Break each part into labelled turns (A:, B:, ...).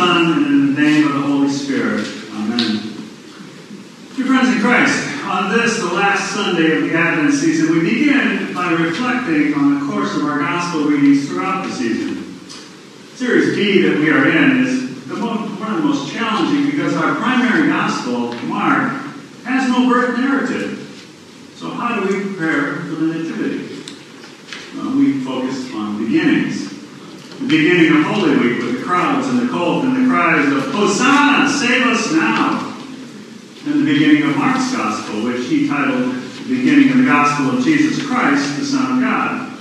A: Son, and in the name of the Holy Spirit. Amen. Dear friends in Christ, on this, the last Sunday of the Advent season, we begin by reflecting on the course of our Gospel readings throughout the season. Series B that we are in is most, one of the most challenging because our primary Gospel, Mark, has no birth narrative. So how do we prepare for the Nativity? Well, we focus on beginnings. The beginning of Holy Week with the crowds and the colt and the cries of Hosanna, save us now. And the beginning of Mark's Gospel, which he titled The Beginning of the Gospel of Jesus Christ, the Son of God.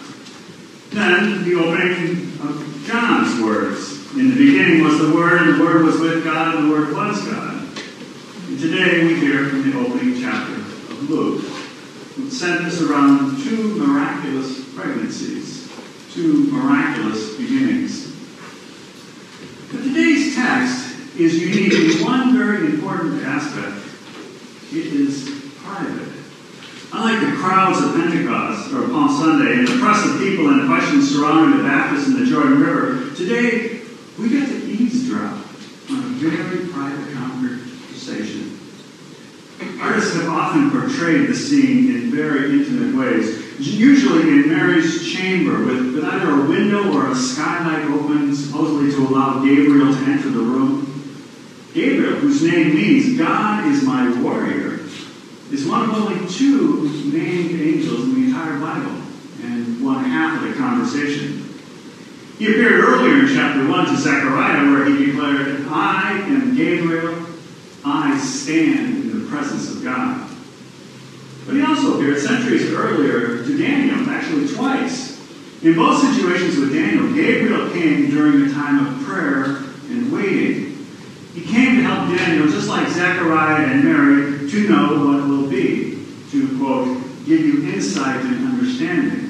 A: Then the opening of John's words. In the beginning was the Word, and the Word was with God, and the Word was God. And today we hear from the opening chapter of Luke, which centers around two miraculous pregnancies, two miraculous beginnings. But today's text is unique in one very important aspect. It is private. Unlike the crowds of Pentecost or Palm Of people and questions surrounding the Baptist and the Jordan River, today we get to eavesdrop on a very private conversation. Artists have often portrayed the scene in very intimate ways, usually in Mary's chamber with, with either a window or a skylight open, supposedly to allow Gabriel to enter the room. Gabriel, whose name means God is my warrior, is one of only two named angels in the entire Bible and one half of the conversation. He appeared earlier in chapter 1 to Zechariah where he declared, I am Gabriel, I stand in the presence of God. But he also appeared centuries earlier to Daniel, actually twice. In both situations with Daniel, Gabriel came during a time of prayer and waiting. He came to help Daniel, just like Zechariah and Mary, to know what will be, to, quote, give you insight and understanding.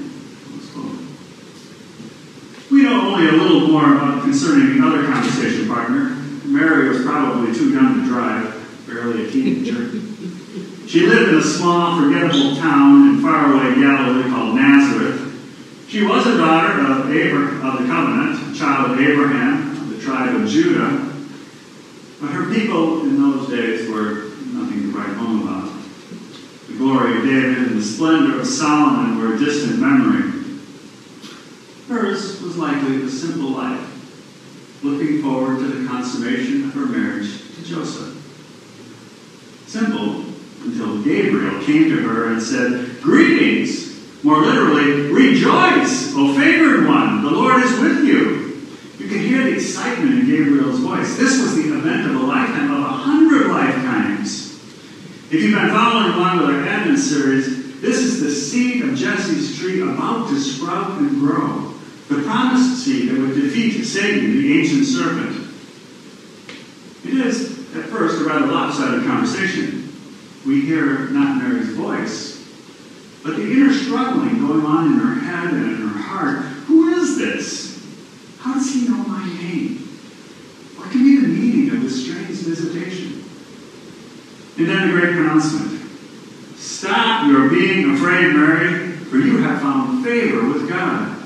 A: We know only a little more about concerning the other conversation partner. Mary was probably too young to drive, barely a teenager. She lived in a small, forgettable town in faraway Galilee called Nazareth. She was a daughter of, Abraham, of the covenant, a child of Abraham, of the tribe of Judah. But her people in those days were nothing to write home about. The glory of David and the splendor of Solomon were a distant memory. Hers was likely a simple life, looking forward to the consummation of her marriage to Joseph. Simple until Gabriel came to her and said, Greetings! More literally, rejoice, O favored one, the Lord is with you. You can hear the excitement in Gabriel's voice. This was the event of a lifetime, of a hundred lifetimes. If you've been following along with our Advent series, this is the seed of Jesse's tree about to sprout and grow. The promised seed that would defeat Satan, the ancient serpent. It is, at first, a rather lopsided conversation. We hear not Mary's voice, but the inner struggling going on in her head and in her heart. Who is this? How does he know my name? What can be the meaning of this strange visitation? And then the great pronouncement Stop your being afraid, Mary, for you have found favor with God.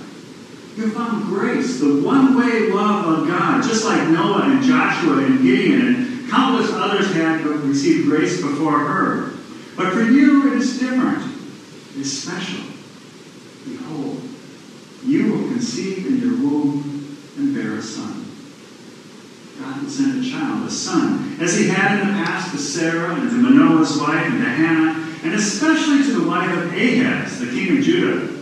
A: You have found grace, the one way love of Just like Noah and Joshua and Gideon and countless others had received grace before her. But for you, it is different. It is special. Behold, you will conceive in your womb and bear a son. God will send a child, a son, as he had in the past to Sarah and to Manoah's wife and to Hannah, and especially to the wife of Ahaz, the king of Judah.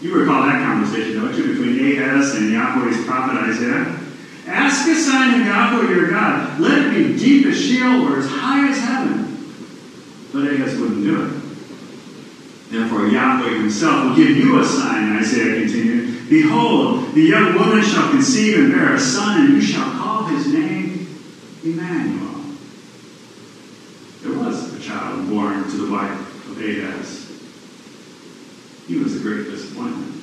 A: You recall that conversation, don't you, between Ahaz and Yahweh's prophet Isaiah? Ask a sign of Yahweh your God. Let it be deep as Sheol or as high as heaven. But Ahaz wouldn't do it. Therefore, Yahweh himself will give you a sign, Isaiah continued. Behold, the young woman shall conceive and bear a son, and you shall call his name Emmanuel. There was a child born to the wife of Ahaz. He was a great disappointment.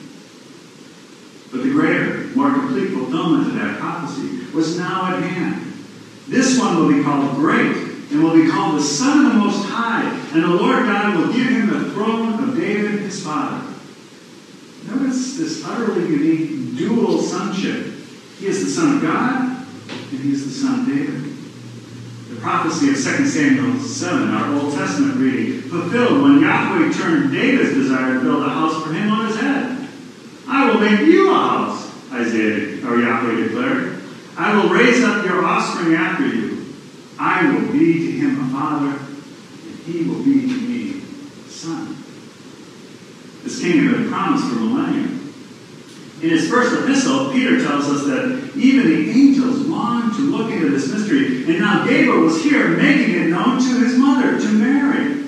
A: But the greater, more complete fulfillment of that prophecy was now at hand. This one will be called great and will be called the Son of the Most High, and the Lord God will give him the throne of David his father. Notice this utterly unique dual sonship. He is the Son of God and he is the son of David. The prophecy of 2 Samuel 7, our Old Testament reading, fulfilled when Yahweh turned David's desire to build a house for him on his head. I will make you a house, Isaiah or Yahweh declared. I will raise up your offspring after you. I will be to him a father, and he will be to me a son. This kingdom had promised for millennium. In his first epistle, Peter tells us that even the angels longed to look into this mystery, and now Gabriel was here making it known to his mother, to Mary.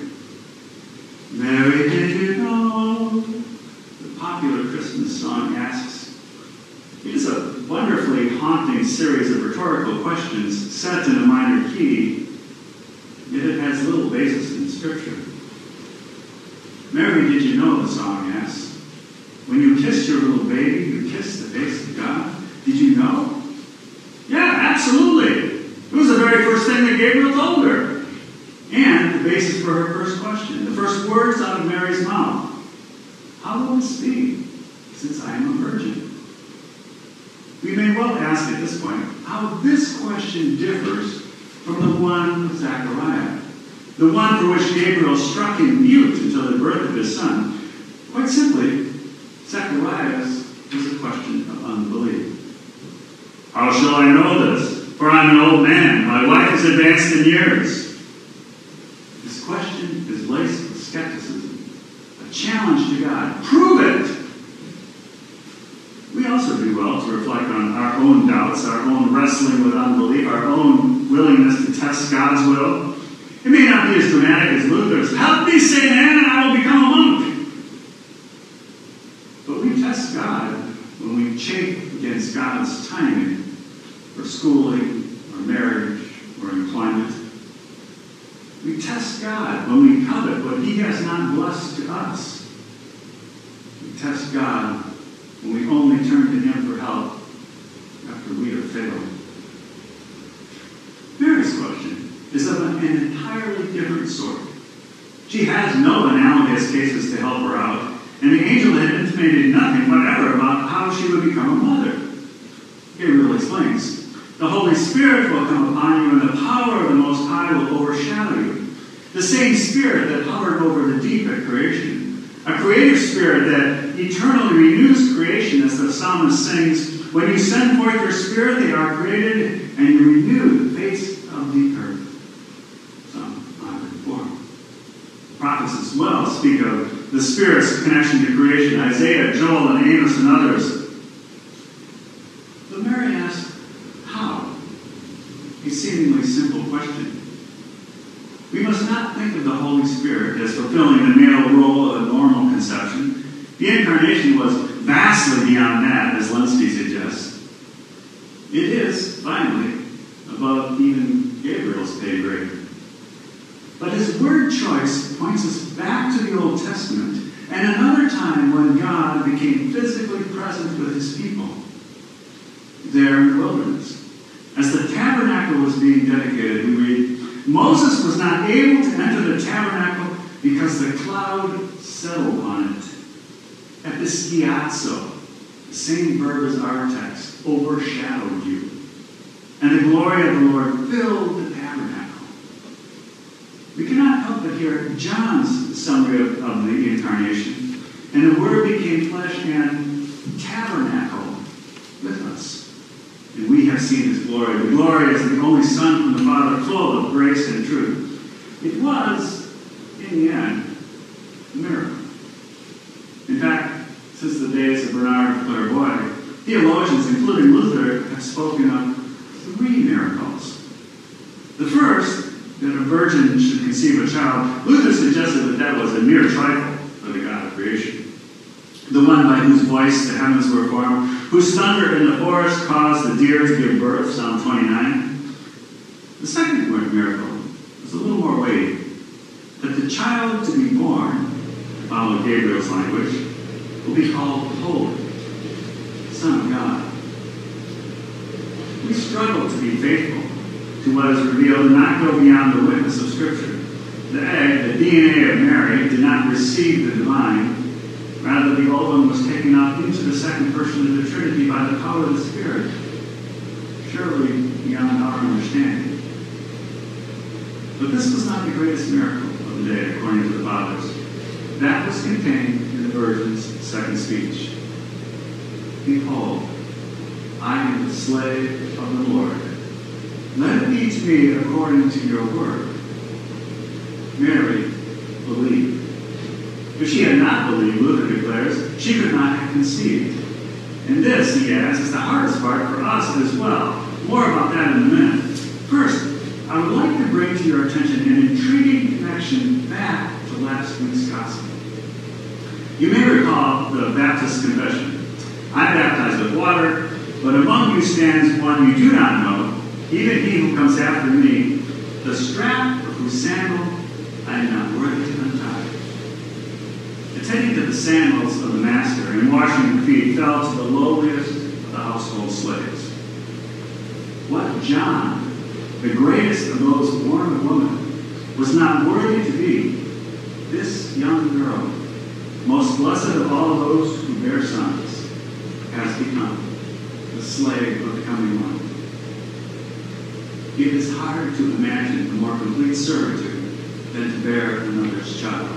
A: Mary, did you know? The popular Christmas song asks. It is a wonderfully haunting series of rhetorical questions set in a minor key, yet it has little basis in Scripture. Mary, did you know? The song asks. When you kiss your little baby, you kiss the face of God. Did you know? Yeah, absolutely. It was the very first thing that Gabriel told her. And the basis for her first question, the first words out of Mary's mouth. How will this be, since I am a virgin? Well ask at this point how this question differs from the one of Zechariah, the one for which Gabriel struck him mute until the birth of his son. Quite simply, Zechariah's is a question of unbelief. How shall I know this? For I'm an old man. My wife is advanced in years. This question is laced with skepticism, a challenge to God. Prove it! Do well to reflect on our own doubts, our own wrestling with unbelief, our own willingness to test God's will. It may not be as dramatic as Luther's. Help me, St. Anne, and I will become a monk. But we test God when we chafe against God's timing for schooling or marriage or employment. We test God when we covet what He has not blessed to us. We test God when we only turn to Him for help after we have failed. Mary's question is of an entirely different sort. She has no analogous cases to help her out, and the angel had intimated nothing whatever about how she would become a mother. Gabriel explains The Holy Spirit will come upon you, and the power of the Most High will overshadow you. The same Spirit that hovered over the deep at creation. A creative spirit that eternally renews creation, as the psalmist sings, When you send forth your Spirit, they are created, and you renew the face of the earth. Psalm 104. Prophets as well speak of the Spirit's connection to creation. Isaiah, Joel, and Amos, and others. But Mary asks, How? A seemingly simple question. We must not think of the Holy Spirit as fulfilling the male role of a normal conception. The incarnation was vastly beyond that, as Lenski suggests. It is, finally, above even Gabriel's pay grade. But his word choice points us back to the Old Testament and another time when God became physically present with his people there in the wilderness. As the tabernacle was being dedicated, we read, Moses was not able to enter the tabernacle because the cloud settled on it. Episkiazo, the same verb as our text, overshadowed you. And the glory of the Lord filled the tabernacle. We cannot help but hear John's summary of, of the incarnation. And the Word became flesh and tabernacle with us. And we have seen his glory. The glory is the only Son from the Father, full of grace and truth. It was, in the end, a miracle. In fact, since the days of Bernard of Clairvaux, theologians, including Luther, have spoken of three miracles. The first, that a virgin should conceive a child, Luther suggested that that was a mere trifle for the God of creation the one by whose voice the heavens were formed, whose thunder in the forest caused the deer to give birth, Psalm 29. The second miracle was a little more weighty, that the child to be born, to follow Gabriel's language, will be called Holy, Son of God. We struggle to be faithful to what is revealed and not go beyond the witness of Scripture. The egg, the DNA of Mary, did not receive the divine, Rather, the ovum was taken up into the second person of the Trinity by the power of the Spirit. surely beyond our understanding. But this was not the greatest miracle of the day, according to the fathers. That was contained in the Virgin's second speech. Behold, I am the slave of the Lord. Let it be me according to your word. Mary believed. If she had not believed, Luther declares, she could not have conceived. And this, he adds, is the hardest part for us as well. More about that in a minute. First, I would like to bring to your attention an intriguing connection back to last week's gospel. You may recall the Baptist confession. I baptize with water, but among you stands one you do not know, even he who comes after me, the strap of whose sandal I am not worthy to untie. Attending to the sandals of the master and washing the feet fell to the lowliest of the household slaves. What John, the greatest of those born of woman, was not worthy to be, this young girl, most blessed of all those who bear sons, has become the slave of the coming one. It is hard to imagine a more complete servitude than to bear another's child.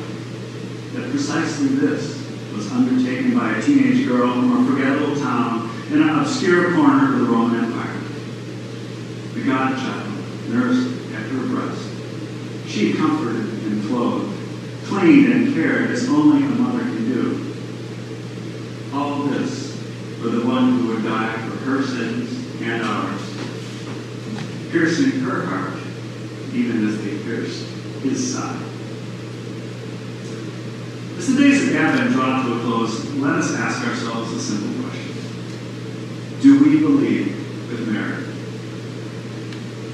A: That precisely this was undertaken by a teenage girl from a forgettable town in an obscure corner of the Roman Empire. The godchild nursed at her breast. She comforted and clothed, cleaned and cared as only a mother can do. All this for the one who would die for her sins and ours, piercing her heart even as they pierced his side. As the days of Advent draw to a close, let us ask ourselves a simple question. Do we believe with Mary?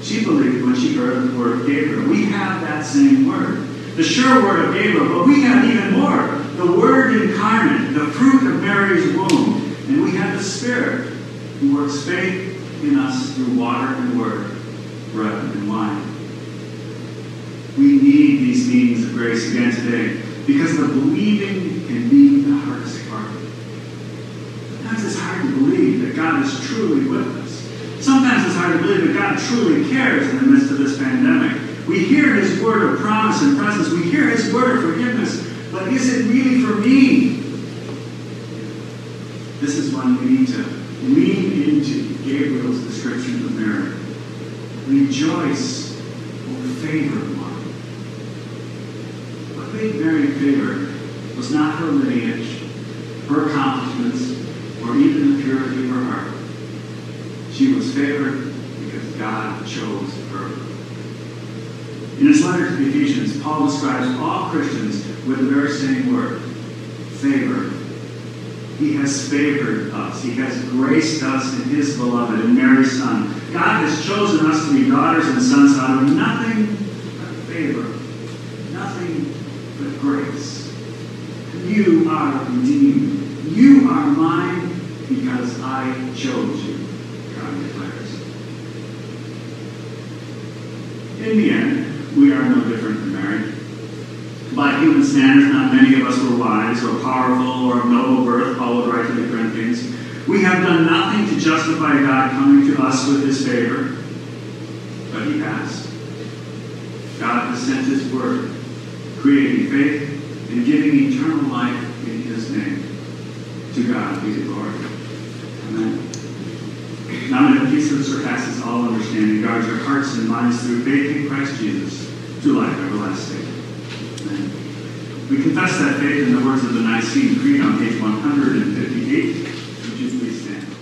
A: She believed when she heard the word of Gabriel. We have that same word. The sure word of Gabriel, but we have even more. The word incarnate, the fruit of Mary's womb. And we have the Spirit who works faith in us through water and word, bread and wine. We need these means of grace again today because the believing can be the hardest part. Sometimes it's hard to believe that God is truly with us. Sometimes it's hard to believe that God truly cares in the midst of this pandemic. We hear His word of promise and presence. We hear His word of forgiveness. But is it really for me? We need to lean into Gabriel's description of Mary. Rejoice, O favored one. What made Mary favored was not her lineage, her accomplishments, or even the purity of her heart. She was favored because God chose her. In his letter to the Ephesians, Paul describes all Christians with the very same word favor. He has favored us. He has graced us in his beloved and Mary's Son. God has chosen us to be daughters and sons out of nothing but favor, nothing but grace. You are redeemed. You are mine because I chose you, God declares. In the end, we are no different than Mary. By human standards, not many of us were wise or powerful or of noble birth, Paul would write to the Corinthians. We have done nothing to justify God coming to us with his favor, but he has. God has sent his word, creating faith and giving eternal life in his name. To God be the glory. Amen. Now may the peace that surpasses all understanding guard your hearts and minds through faith in Christ Jesus to life everlasting. We confess that faith in the words of the Nicene Creed on page 158. Would you please stand?